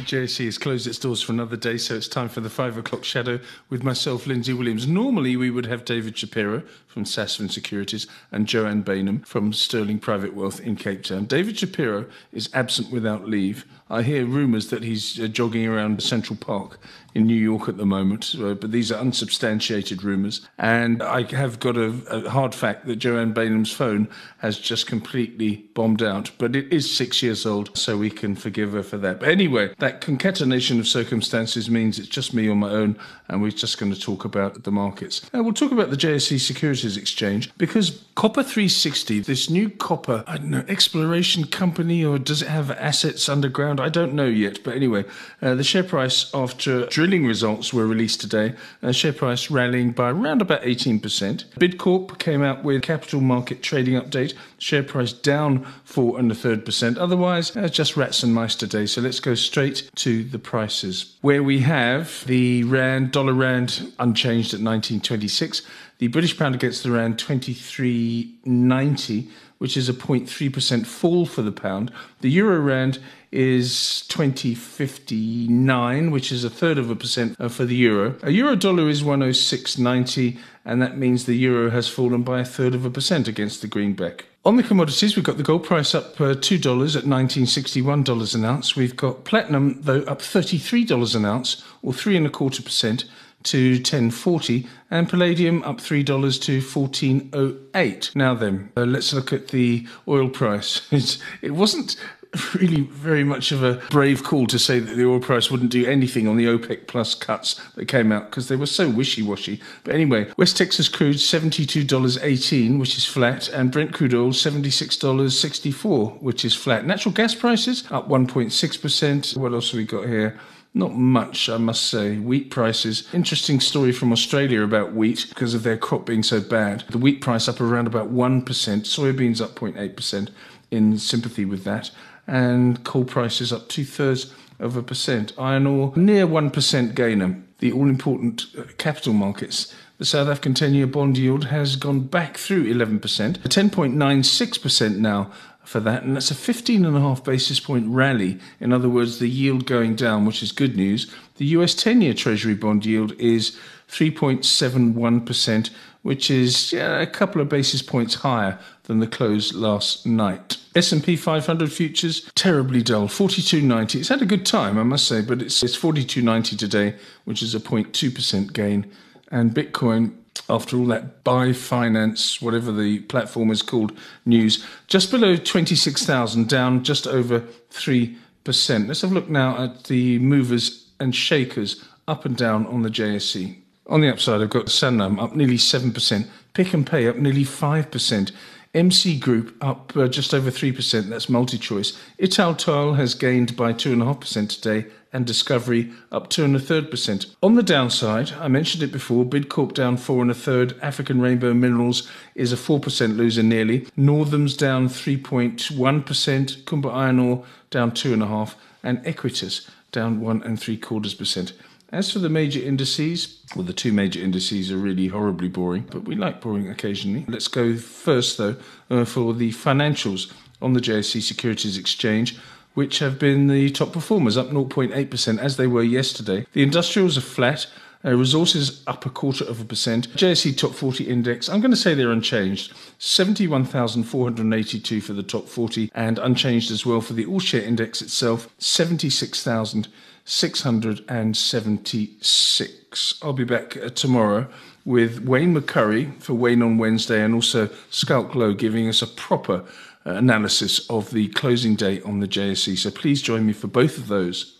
The JSE has closed its doors for another day, so it's time for the five o'clock shadow with myself, Lindsay Williams. Normally, we would have David Shapiro from Sasfin Securities and Joanne Bainham from Sterling Private Wealth in Cape Town. David Shapiro is absent without leave. I hear rumours that he's uh, jogging around Central Park in New York at the moment, uh, but these are unsubstantiated rumours. And I have got a, a, hard fact that Joanne Bainham's phone has just completely bombed out, but it is six years old, so we can forgive her for that. But anyway, that concatenation of circumstances means it's just me on my own, and we're just going to talk about the markets. Now, we'll talk about the JSE Securities Exchange because Copper 360, this new copper, I don't know, exploration company, or does it have assets underground? I don't know yet. But anyway, uh, the share price after drilling results were released today, uh, share price rallying by around about 18%. Bidcorp came out with capital market trading update, share price down four and a third percent. Otherwise, uh, just rats and mice today. So let's go straight to the prices, where we have the rand, dollar rand unchanged at 1926. The British pound against the rand 23.90, which is a 0.3% fall for the pound. The euro rand is 20.59, which is a third of a percent uh, for the euro. A euro dollar is 106.90, and that means the euro has fallen by a third of a percent against the greenback. On the commodities, we've got the gold price up uh, $2 at $1961 an ounce. We've got platinum, though, up $33 an ounce, or 3.25% to 1040 and palladium up $3 to 1408 now then uh, let's look at the oil price it wasn't really very much of a brave call to say that the oil price wouldn't do anything on the OPEC plus cuts that came out because they were so wishy washy. But anyway, West Texas crude $72.18, which is flat, and Brent crude oil $76.64, which is flat. Natural gas prices up 1.6%. What else have we got here? Not much, I must say. Wheat prices. Interesting story from Australia about wheat because of their crop being so bad. The wheat price up around about 1%, soybeans up 0.8% in sympathy with that and coal prices up two thirds of a percent. Iron ore near 1% gainer. The all important uh, capital markets. The South African 10 year bond yield has gone back through 11%, 10.96% now for that, and that's a 15.5 basis point rally. In other words, the yield going down, which is good news. The US 10 year Treasury bond yield is 3.71%, which is yeah, a couple of basis points higher than the close last night. S&P 500 futures terribly dull 42.90 it's had a good time I must say but it's it's 42.90 today which is a 0.2% gain and bitcoin after all that buy finance whatever the platform is called news just below 26,000 down just over 3% let's have a look now at the movers and shakers up and down on the JSE on the upside, I've got Sanlam up nearly 7%, Pick and Pay up nearly 5%, MC Group up uh, just over 3%, that's MultiChoice. Ital Italtile has gained by 2.5% today, and Discovery up two and a third percent. On the downside, I mentioned it before, Bidcorp down four and a third, African Rainbow Minerals is a 4% loser nearly, Northam's down 3.1%, Kumba Iron Ore down two and Equites down one and three quarters percent. As for the major indices, well, the two major indices are really horribly boring, but we like boring occasionally. Let's go first, though, uh, for the financials on the JSE Securities Exchange, which have been the top performers, up 0.8% as they were yesterday. The industrials are flat. Uh, resources up a quarter of a percent. JSE Top 40 Index, I'm going to say they're unchanged. 71,482 for the top 40 and unchanged as well for the All Share Index itself. 76,000. 676. I'll be back uh, tomorrow with Wayne McCurrie for Wayne on Wednesday and also Schalk Louw giving us a proper uh, analysis of the closing date on the JSE. So please join me for both of those.